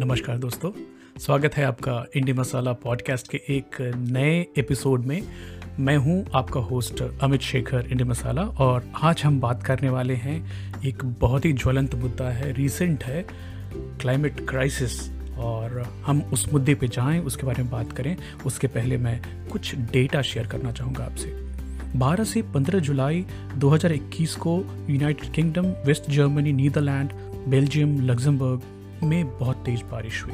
नमस्कार दोस्तों। स्वागत है आपका इंडी मसाला पॉडकास्ट के एक नए एपिसोड में। मैं हूँ आपका होस्ट अमित शेखर, इंडी मसाला, और आज हम बात करने वाले हैं एक बहुत ही ज्वलंत मुद्दा है रीसेंट है क्लाइमेट क्राइसिस और हम उस मुद्दे पे जाएँ, उसके बारे में बात करें। उसके पहले मैं कुछ डेटा शेयर करना चाहूँगा आपसे। 12 से 15 जुलाई 2021 को United Kingdom West Germany Netherland Belgium Luxembourg में बहुत तेज़ बारिश हुई।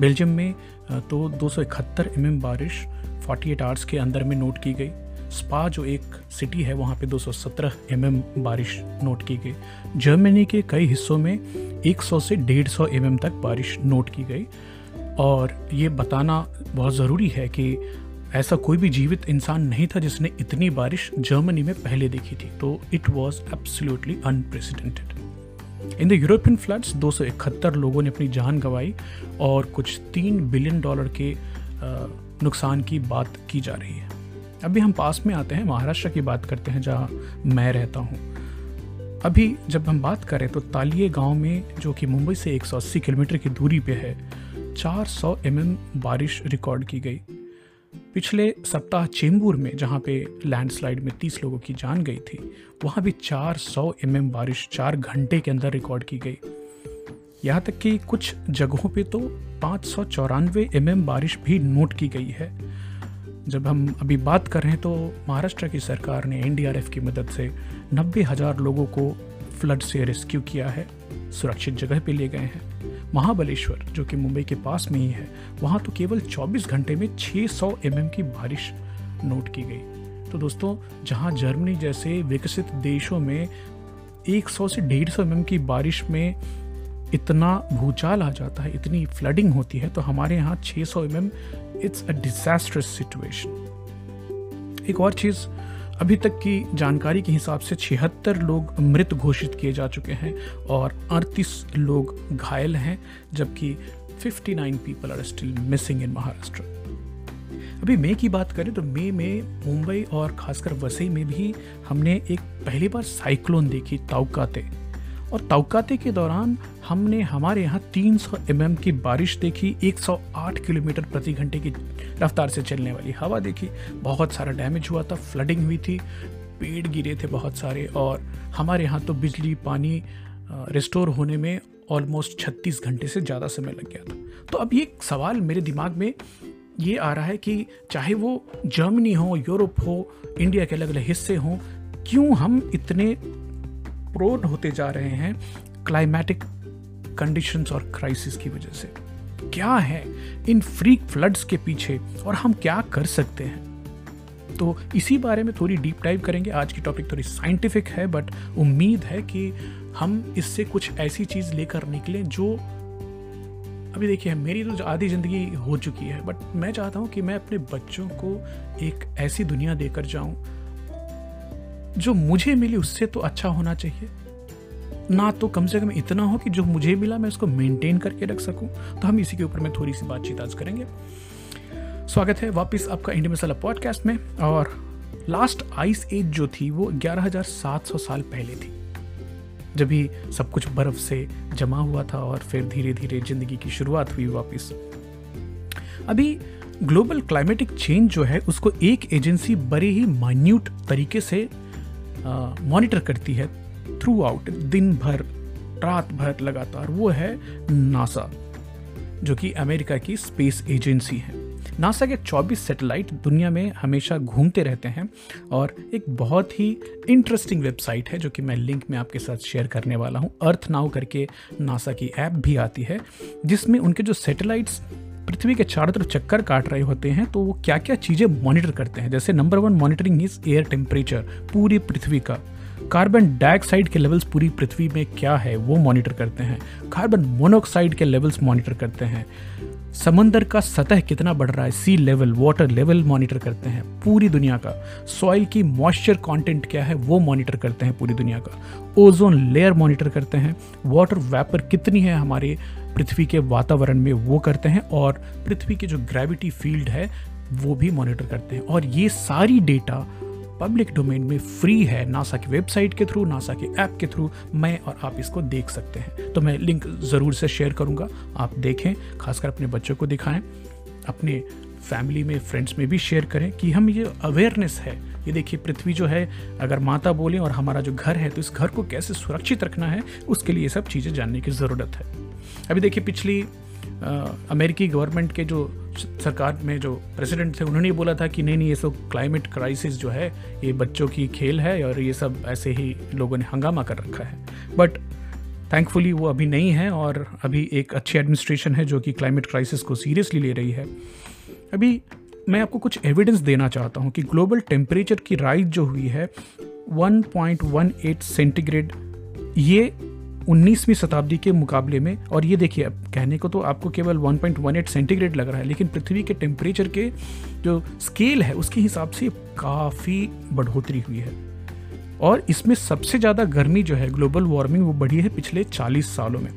बेल्जियम में तो दो सौ एम बारिश 48 आवर्स के अंदर में नोट की गई। स्पा जो एक सिटी है, वहाँ पे 217 एम बारिश नोट की गई। जर्मनी के कई हिस्सों में 100 से 150 एम तक बारिश नोट की गई। और ये बताना बहुत ज़रूरी है कि ऐसा कोई भी जीवित इंसान नहीं था जिसने इतनी बारिश जर्मनी में पहले देखी थी। तो it was absolutely unprecedented in the European floods दो सौ इकहत्तर लोगों ने अपनी जान गंवाई और कुछ तीन बिलियन डॉलर के नुकसान की बात की जा रही है। अभी हम पास में आते हैं, महाराष्ट्र की बात करते हैं, जहाँ मैं रहता हूँ। अभी जब हम बात करें तो तालिये गाँव में, जो कि मुंबई से 180 किलोमीटर की दूरी पे है 400 सौ mm बारिश रिकॉर्ड की गई। पिछले सप्ताह चेंबूर में, जहाँ पे लैंडस्लाइड में 30 लोगों की जान गई थी, वहाँ भी 400 सौ mm बारिश चार घंटे के अंदर रिकॉर्ड की गई। यहाँ तक कि कुछ जगहों पे तो पाँच सौ चौरानवे एम बारिश भी नोट की गई है। जब हम अभी बात कर रहे हैं तो महाराष्ट्र की सरकार ने एनडीआरएफ की मदद से नब्बे हज़ार लोगों को फ्लड से रेस्क्यू किया है, सुरक्षित जगह पे ले गए हैं। महाबलेश्वर, जो कि मुंबई के पास में ही है, वहाँ तो केवल 24 घंटे में 600 सौ mm की बारिश नोट की गई। तो दोस्तों, जहाँ जर्मनी जैसे विकसित देशों में 100 से 150 mm की बारिश में इतना भूचाल आ जाता है, इतनी फ्लडिंग होती है तो हमारे यहाँ 600 सौ mm it's a disastrous situation एक और चीज़ अभी तक की जानकारी के हिसाब से छिहत्तर लोग मृत घोषित किए जा चुके हैं और अड़तीस लोग घायल हैं, जबकि 59 people are still missing in Maharashtra अभी मई की बात करें तो मई में मुंबई और खासकर वसई में भी हमने एक पहली बार साइक्लोन देखी, ताउकाते। और तौकाते के दौरान हमने हमारे यहाँ 300 सौ mm की बारिश देखी 108 किलोमीटर प्रति घंटे की रफ्तार से चलने वाली हवा देखी। बहुत सारा डैमेज हुआ था, फ्लडिंग हुई थी, पेड़ गिरे थे बहुत सारे और हमारे यहाँ तो बिजली, पानी रिस्टोर होने में ऑलमोस्ट 36 घंटे से ज़्यादा समय लग गया था। तो अब ये सवाल मेरे दिमाग में ये आ रहा है कि चाहे वो जर्मनी हो, यूरोप हो, इंडिया के अलग अलग हिस्से हों, क्यों हम इतने प्रोन होते जा रहे हैं क्लाइमेटिक कंडीशंस और क्राइसिस की वजह से। क्या है इन फ्रीक फ्लड्स के पीछे और हम क्या कर सकते हैं? तो इसी बारे में थोड़ी डीप डाइव करेंगे। आज की टॉपिक थोड़ी साइंटिफिक है बट उम्मीद है कि हम इससे कुछ ऐसी चीज़ लेकर निकलें जो अभी देखिए, मेरी तो आधी ज़िंदगी हो चुकी है बट मैं चाहता हूँ कि मैं अपने बच्चों को एक ऐसी दुनिया देकर जाऊँ जो मुझे मिली उससे तो अच्छा होना चाहिए। ना तो कम से कम इतना हो कि जो मुझे मिला मैं उसको मेंटेन करके रख सकूँ। तो हम इसी के ऊपर में थोड़ी सी बातचीत आज करेंगे। स्वागत है वापस आपका इंडिया मसाला पॉडकास्ट में और लास्ट आइस एज जो थी वो 11,700 साल पहले थी। जब भी सब कुछ बर्फ़ से जमा हुआ था और फिर धीरे धीरे ज़िंदगी की शुरुआत हुई वापस। अभी ग्लोबल क्लाइमेटिक चेंज जो है उसको एक एजेंसी बड़े ही माइन्यूट तरीके से मॉनिटर करती है थ्रू आउट दिन भर रात भर लगातार। वो है नासा जो कि अमेरिका की स्पेस एजेंसी है। नासा के 24 सैटेलाइट दुनिया में हमेशा घूमते रहते हैं और एक बहुत ही इंटरेस्टिंग वेबसाइट है, जो कि मैं लिंक में आपके साथ शेयर करने वाला हूँ। अर्थ नाउ करके नासा की ऐप भी आती है, जिसमें उनके जो सैटेलाइट्स पृथ्वी के चारों तरफ़ चक्कर काट रहे होते हैं तो वो क्या क्या चीज़ें मॉनिटर करते हैं? जैसे number one monitoring is air temperature पूरी पृथ्वी का। कार्बन डाइऑक्साइड के लेवल्स पूरी पृथ्वी में क्या है, वो मॉनिटर करते हैं। कार्बन मोनोऑक्साइड के लेवल्स मॉनिटर करते हैं। समंदर का सतह कितना बढ़ रहा है? Sea level water level monitor करते हैं पूरी दुनिया का। सॉइल की मॉइस्चर कंटेंट क्या है? वो मॉनिटर करते हैं पूरी दुनिया का। ओजोन लेयर मॉनिटर करते हैं। वाटर वेपर कितनी है हमारे पृथ्वी के वातावरण में? वो करते हैं और पृथ्वी की जो ग्रेविटी फ़ील्ड है, वो भी मॉनिटर करते हैं। और ये सारी डेटा पब्लिक डोमेन में फ्री है नासा की वेबसाइट के थ्रू नासा के ऐप के थ्रू मैं और आप इसको देख सकते हैं। तो मैं लिंक ज़रूर से शेयर करूँगा, आप देखें, खासकर अपने बच्चों को दिखाएँ, अपने फैमिली में फ्रेंड्स में भी शेयर करें कि हम ये अवेयरनेस है। ये देखिए, पृथ्वी जो है, अगर माता बोले और हमारा जो घर है तो इस घर को कैसे सुरक्षित रखना है, उसके लिए ये सब चीज़ें जानने की ज़रूरत है। अभी देखिए, पिछली अमेरिकी गवर्नमेंट के जो सरकार में जो प्रेसिडेंट थे, उन्होंने बोला था कि नहीं नहीं, ये सब क्लाइमेट क्राइसिस जो है, ये बच्चों की खेल है और ये सब ऐसे ही लोगों ने हंगामा कर रखा है। बट थैंकफुली वो अभी नहीं है और अभी एक अच्छी एडमिनिस्ट्रेशन है जो कि क्लाइमेट क्राइसिस को सीरियसली ले रही है। अभी मैं आपको कुछ एविडेंस देना चाहता हूँ कि ग्लोबल टेम्परेचर की राइज जो हुई है 1.18 सेंटीग्रेड ये 19वीं शताब्दी के मुकाबले में, और ये देखिए, अब कहने को तो आपको केवल 1.18 सेंटीग्रेड लग रहा है, लेकिन पृथ्वी के टेम्परेचर के जो स्केल है, उसके हिसाब से काफ़ी बढ़ोतरी हुई है। और इसमें सबसे ज़्यादा गर्मी जो है, ग्लोबल वार्मिंग, वो बढ़ी है पिछले 40 सालों में।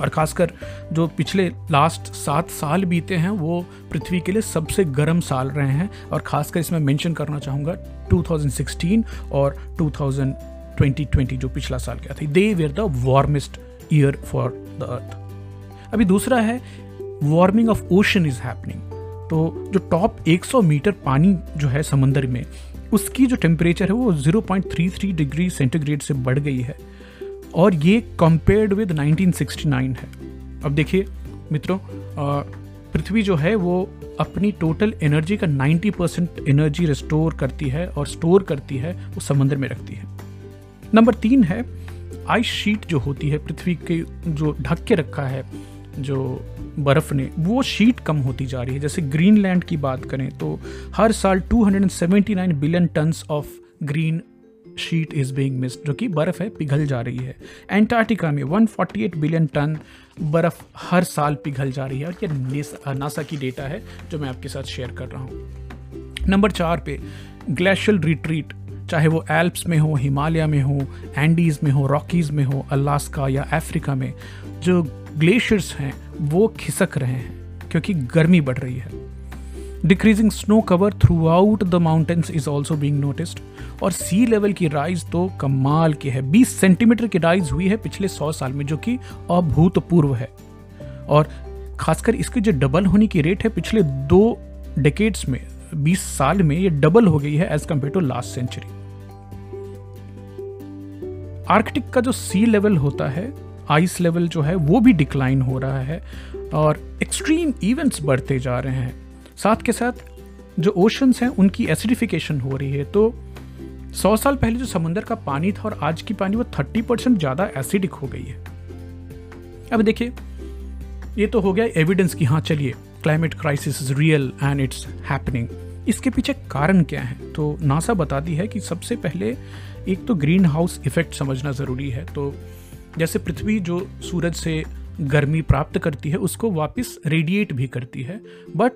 और खासकर जो पिछले लास्ट सात साल बीते हैं, वो पृथ्वी के लिए सबसे गर्म साल रहे हैं। और खासकर इसमें मेंशन करना चाहूँगा 2016 और 2020 जो पिछला साल गया था। They were the warmest year for the earth अभी दूसरा है warming of ocean is happening तो जो टॉप 100 मीटर पानी जो है समंदर में, उसकी जो टेम्परेचर है वो 0.33 डिग्री सेंटीग्रेड से बढ़ गई है। और ये कंपेयर्ड विद 1969 है। अब देखिए, मित्रों पृथ्वी जो है वो अपनी टोटल एनर्जी का 90 परसेंट एनर्जी रिस्टोर करती है और स्टोर करती है, वो समंदर में रखती है। नंबर तीन है आइस शीट जो होती है, पृथ्वी के जो ढक के रखा है, जो बर्फ़ ने, वो शीट कम होती जा रही है। जैसे ग्रीनलैंड की बात करें तो हर साल 279 billion tons of green sheet is being missed जो कि बर्फ़ है, पिघल जा रही है। एंटार्क्टिका में 148 बिलियन टन बर्फ़ हर साल पिघल जा रही है, और ये नासा की डेटा है, जो मैं आपके साथ शेयर कर रहा हूँ। नंबर चार पे ग्लेशियल रिट्रीट चाहे वो एल्प्स में हो, हिमालय में हो, एंडीज़ में हो, रॉकीज़ में हो, अलास्का या अफ्रीका में, जो ग्लेशियर्स हैं, वो खिसक रहे हैं, क्योंकि गर्मी बढ़ रही है। Decreasing snow cover throughout the mountains is also being noticed और सी लेवल की राइज तो कमाल की है। 20 सेंटीमीटर की राइज हुई है पिछले 100 साल में, जो कि अभूतपूर्व है। और खासकर इसके जो डबल होने की रेट है पिछले दो डेकेड्स में 20 साल में ये डबल हो गई है as compared to last century Arctic का जो सी लेवल होता है आइस लेवल जो है, वो भी डिक्लाइन हो रहा है और एक्सट्रीम इवेंट्स बढ़ते जा रहे हैं। साथ के साथ जो ओशंस हैं, उनकी एसिडिफिकेशन हो रही है। तो सौ साल पहले जो समंदर का पानी था और आज की पानी, वो थर्टी परसेंट ज़्यादा एसिडिक हो गई है। अब देखिए, ये तो हो गया एविडेंस कि हाँ चलिए climate crisis is real and it's happening इसके पीछे कारण क्या है? तो नासा बताती है कि सबसे पहले एक तो ग्रीन हाउस इफ़ेक्ट समझना ज़रूरी है। तो जैसे पृथ्वी जो सूरज से गर्मी प्राप्त करती है, उसको वापस रेडिएट भी करती है। बट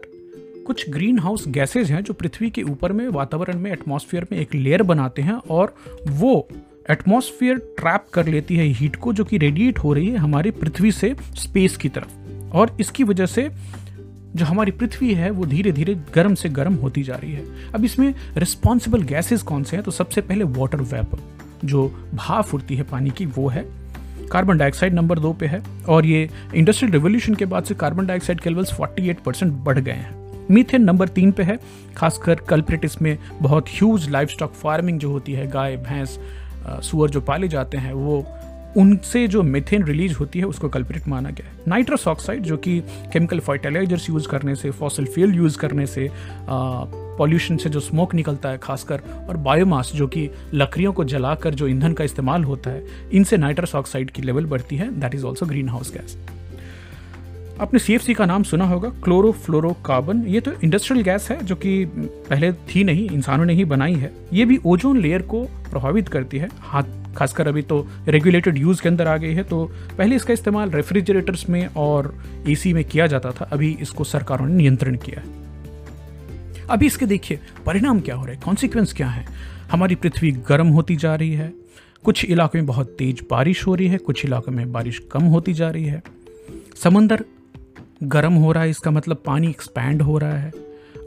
कुछ ग्रीन हाउस गैसेज हैं जो पृथ्वी के ऊपर में, वातावरण में एटमॉस्फेयर में एक लेयर बनाते हैं और वो एटमॉस्फेयर ट्रैप कर लेती है हीट को, जो कि रेडिएट हो रही है हमारी पृथ्वी से स्पेस की तरफ़। और इसकी वजह से जो हमारी पृथ्वी है, वो धीरे धीरे गर्म से गर्म होती जा रही है। अब इसमें रिस्पॉन्सिबल गैसेज कौन से हैं? तो सबसे पहले वाटर वेपर जो भाप उड़ती है पानी की, वो है कार्बन डाइऑक्साइड नंबर दो पे है। और ये इंडस्ट्रियल रिवोल्यूशन के बाद से कार्बन डाइऑक्साइड के लेवल्स 48 परसेंट बढ़ गए हैं। मीथेन नंबर तीन पे है, खासकर कल्प्रिट इसमें बहुत ह्यूज लाइफ स्टॉक फ़ार्मिंग जो होती है, गाय, भैंस सुअर जो पाले जाते हैं, वो उनसे जो मिथेन रिलीज़ होती है, उसको कल्प्रिट माना गया है। नाइट्रस ऑक्साइड जो कि केमिकल फर्टिलाइजर्स यूज़ करने से फॉसल फ्यूल यूज़ करने से पॉल्यूशन से जो स्मोक निकलता है, खासकर, और बायोमास जो कि लकड़ियों को जलाकर जो ईंधन का इस्तेमाल होता है, इनसे नाइट्रस ऑक्साइड की लेवल बढ़ती है। That is also green house gas आपने सी का नाम सुना होगा क्लोरोफ्लोरोकार्बन ये तो इंडस्ट्रियल गैस है, जो कि पहले थी नहीं, इंसानों ने ही बनाई है। ये भी ओजोन लेयर को प्रभावित करती है। हाथ, खासकर अभी तो रेगुलेटेड यूज़ के अंदर आ गई है तो पहले इसका इस्तेमाल रेफ्रिजरेटर्स में और एसी में किया जाता था। अभी इसको सरकारों ने नियंत्रण किया है। अभी इसके देखिए, परिणाम क्या हो रहे हैं? कॉन्सिक्वेंस क्या है? हमारी पृथ्वी गर्म होती जा रही है। कुछ इलाकों में बहुत तेज बारिश हो रही है, कुछ इलाकों में बारिश कम होती जा रही है। समंदर गर्म हो रहा है, इसका मतलब पानी एक्सपैंड हो रहा है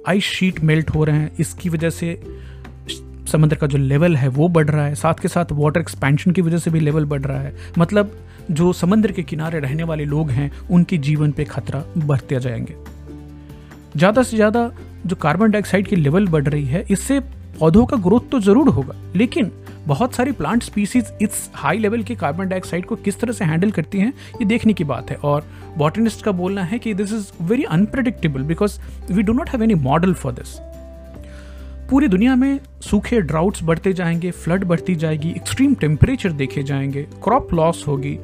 आइस शीट मेल्ट हो रहे हैं, इसकी वजह से समंदर का जो लेवल है वो बढ़ रहा है, साथ के साथ वाटर एक्सपेंशन की वजह से भी लेवल बढ़ रहा है। मतलब जो समंदर के किनारे रहने वाले लोग हैं, उनके जीवन पे खतरा बढ़ते जाएँगे। ज़्यादा से ज़्यादा जो कार्बन डाइऑक्साइड की लेवल बढ़ रही है, इससे पौधों का ग्रोथ तो ज़रूर होगा, लेकिन बहुत सारी प्लांट स्पीसीज इस हाई लेवल के कार्बन डाइऑक्साइड को किस तरह से हैंडल करती हैं, ये देखने की बात है। और बॉटनिस्ट का बोलना है कि this is very unpredictable because we do not have any model for this पूरी दुनिया में सूखे ड्राउट्स बढ़ते जाएँगे फ्लड बढ़ती जाएगी एक्सट्रीम टेम्परेचर देखे जाएँगे क्रॉप लॉस होगी।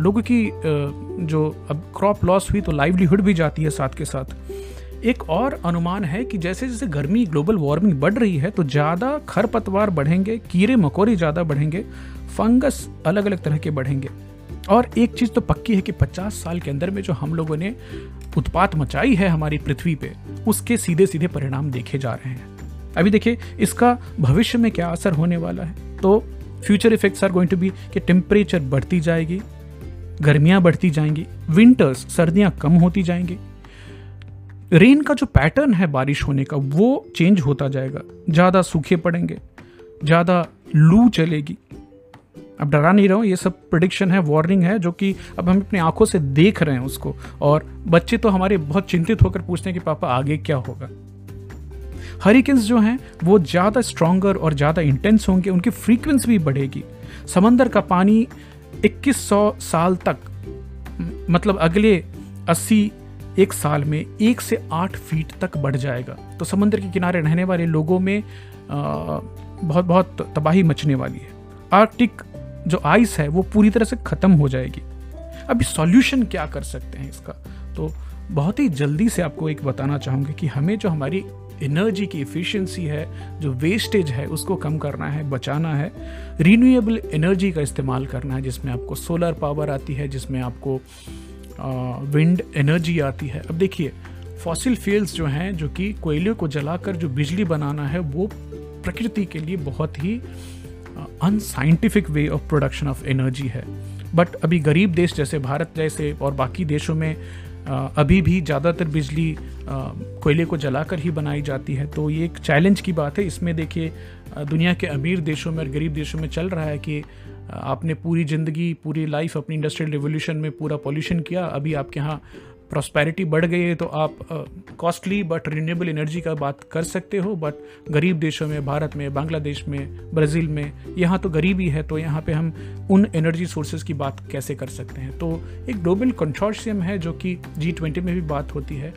लोगों की जो अब क्रॉप लॉस हुई तो लाइवलीहुड भी जाती है साथ के साथ। एक और अनुमान है कि जैसे जैसे गर्मी ग्लोबल वार्मिंग बढ़ रही है तो ज़्यादा खरपतवार बढ़ेंगे, कीड़े मकोड़े ज़्यादा बढ़ेंगे, फंगस अलग अलग तरह के बढ़ेंगे। और एक चीज़ तो पक्की है कि 50 साल के अंदर में जो हम लोगों ने उत्पात मचाई है हमारी पृथ्वी पे, उसके सीधे सीधे परिणाम देखे जा रहे हैं। अभी देखिए, इसका भविष्य में क्या असर होने वाला है? तो future effects are going to be कि टेम्परेचर बढ़ती जाएगी, गर्मियाँ बढ़ती जाएँगी विंटर्स सर्दियाँ कम होती जाएँगी रेन का जो पैटर्न है बारिश होने का, वो चेंज होता जाएगा। ज़्यादा सूखे पड़ेंगे, ज़्यादा लू चलेगी। अब डरा नहीं रहो ये सब प्रडिक्शन है वार्निंग है, जो कि अब हम अपनी आँखों से देख रहे हैं उसको। और बच्चे तो हमारे बहुत चिंतित होकर पूछते हैं कि पापा आगे क्या होगा। हरिकेन्स जो हैं, वो ज़्यादा स्ट्रॉन्गर और ज़्यादा इंटेंस होंगे, उनकी फ्रीक्वेंसी भी बढ़ेगी। समंदर का पानी 2100 साल तक मतलब अगले 80 एक साल में एक से आठ फीट तक बढ़ जाएगा। तो समुद्र के किनारे रहने वाले लोगों में आ, बहुत बहुत तबाही मचने वाली है। आर्कटिक जो आइस है वो पूरी तरह से ख़त्म हो जाएगी। अभी सॉल्यूशन क्या कर सकते हैं इसका? तो बहुत ही जल्दी से आपको एक बताना चाहूँगी कि हमें जो हमारी एनर्जी की इफ़िशियंसी है जो वेस्टेज है उसको कम करना है बचाना है। रीन्यूएबल एनर्जी का इस्तेमाल करना है जिसमें आपको सोलर पावर आती है जिसमें आपको विंड एनर्जी आती है। अब देखिए फॉसिल फ्यूल्स जो हैं, जो कि कोयले को जलाकर जो बिजली बनाना है, वो प्रकृति के लिए बहुत ही unscientific way of production of energy है। बट अभी गरीब देश जैसे भारत जैसे और बाकी देशों में अभी भी ज़्यादातर बिजली कोयले को जलाकर ही बनाई जाती है। तो ये एक चैलेंज की बात है। इसमें देखिए दुनिया के अमीर देशों में और गरीब देशों में चल रहा है कि आपने पूरी ज़िंदगी, पूरी लाइफ अपनी इंडस्ट्रियल रिवोल्यूशन में पूरा पॉल्यूशन किया, अभी आपके यहाँ प्रॉस्पेरिटी बढ़ गई है तो आप कॉस्टली बट रिन्यूएबल एनर्जी का बात कर सकते हो बट गरीब देशों में, भारत में, बांग्लादेश में, ब्राज़ील में, यहाँ तो गरीबी है तो यहाँ पे हम उन एनर्जी सोर्सेज की बात कैसे कर सकते हैं? तो एक ग्लोबल कंसोर्शियम है, जो कि जी ट्वेंटी में भी बात होती है।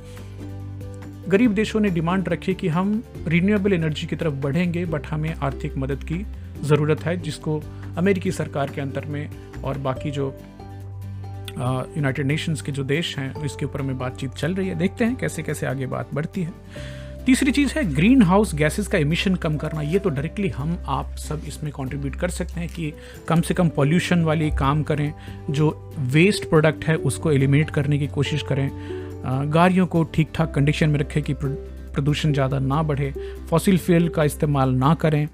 गरीब देशों ने डिमांड रखी कि हम रिन्यूएबल एनर्जी की तरफ़ बढ़ेंगे बट हमें आर्थिक मदद की ज़रूरत है, जिसको अमेरिकी सरकार के अंतर में और बाकी जो यूनाइटेड नेशंस के जो देश हैं, इसके ऊपर में बातचीत चल रही है। देखते हैं कैसे कैसे आगे बात बढ़ती है। तीसरी चीज़ है ग्रीन हाउस गैसेस का इमिशन कम करना। ये तो डायरेक्टली हम, आप सब इसमें कंट्रीब्यूट कर सकते हैं कि कम से कम पॉल्यूशन वाली काम करें, जो वेस्ट प्रोडक्ट है, उसको एलिमिनेट करने की कोशिश करें। गाड़ियों को ठीक ठाक कंडीशन में रखें कि प्रदूषण ज़्यादा ना बढ़े। फॉसिल फ्यूल का इस्तेमाल ना करें।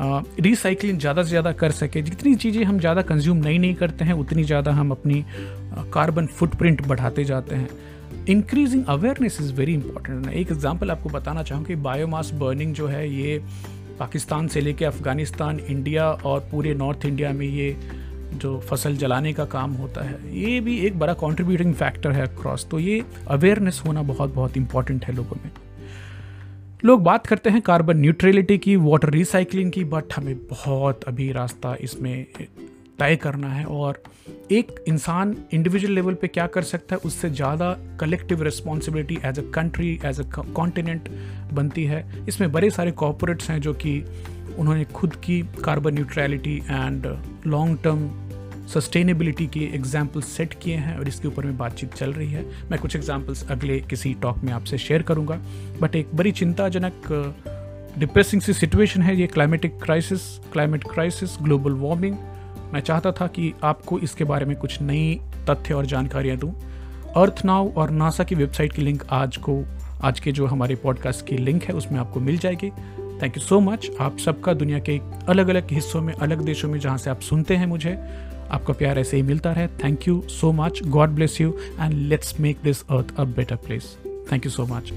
रिसाइकलिंग ज़्यादा से ज़्यादा कर सके। जितनी चीज़ें हम ज़्यादा कंज्यूम नहीं नहीं करते हैं, उतनी ज़्यादा हम अपनी कार्बन फुटप्रिंट बढ़ाते जाते हैं। Increasing awareness is very important एक एग्ज़ाम्पल आपको बताना चाहूँ कि बायोमास बर्निंग जो है, ये पाकिस्तान से लेके अफ़गानिस्तान, इंडिया और पूरे नॉर्थ इंडिया में ये जो फ़सल जलाने का काम होता है, ये भी एक बड़ा कंट्रीब्यूटिंग फैक्टर है अक्रॉस तो ये अवेयरनेस होना बहुत बहुत इंपॉर्टेंट है लोगों में। लोग बात करते हैं कार्बन न्यूट्रलिटी की वाटर रिसाइकलिंग की बट हमें बहुत अभी रास्ता इसमें तय करना है और एक इंसान इंडिविजुअल लेवल पे क्या कर सकता है, उससे ज़्यादा collective responsibility as a country as a continent बनती है। इसमें बड़े सारे कॉपोरेट्स हैं जो कि उन्होंने खुद की carbon neutrality and long term sustainability के एग्ज़ाम्पल सेट किए हैं और इसके ऊपर में बातचीत चल रही है। मैं कुछ एग्जाम्पल्स अगले किसी टॉक में आपसे शेयर करूँगा। बट एक बड़ी चिंताजनक डिप्रेसिंग सी सिचुएशन है ये climatic crisis climate crisis global warming मैं चाहता था कि आपको इसके बारे में कुछ नई तथ्य और जानकारियाँ दूँ। अर्थ नाउ और नासा की वेबसाइट की लिंक आज को, आज के जो हमारे पॉडकास्ट की लिंक है, उसमें आपको मिल जाएगी। थैंक यू सो मच आप सबका दुनिया के अलग अलग हिस्सों में, अलग देशों में जहाँ से आप सुनते हैं मुझे आपका प्यार ऐसे ही मिलता रहे। Thank you so much God bless you and let's make this earth a better place thank you so much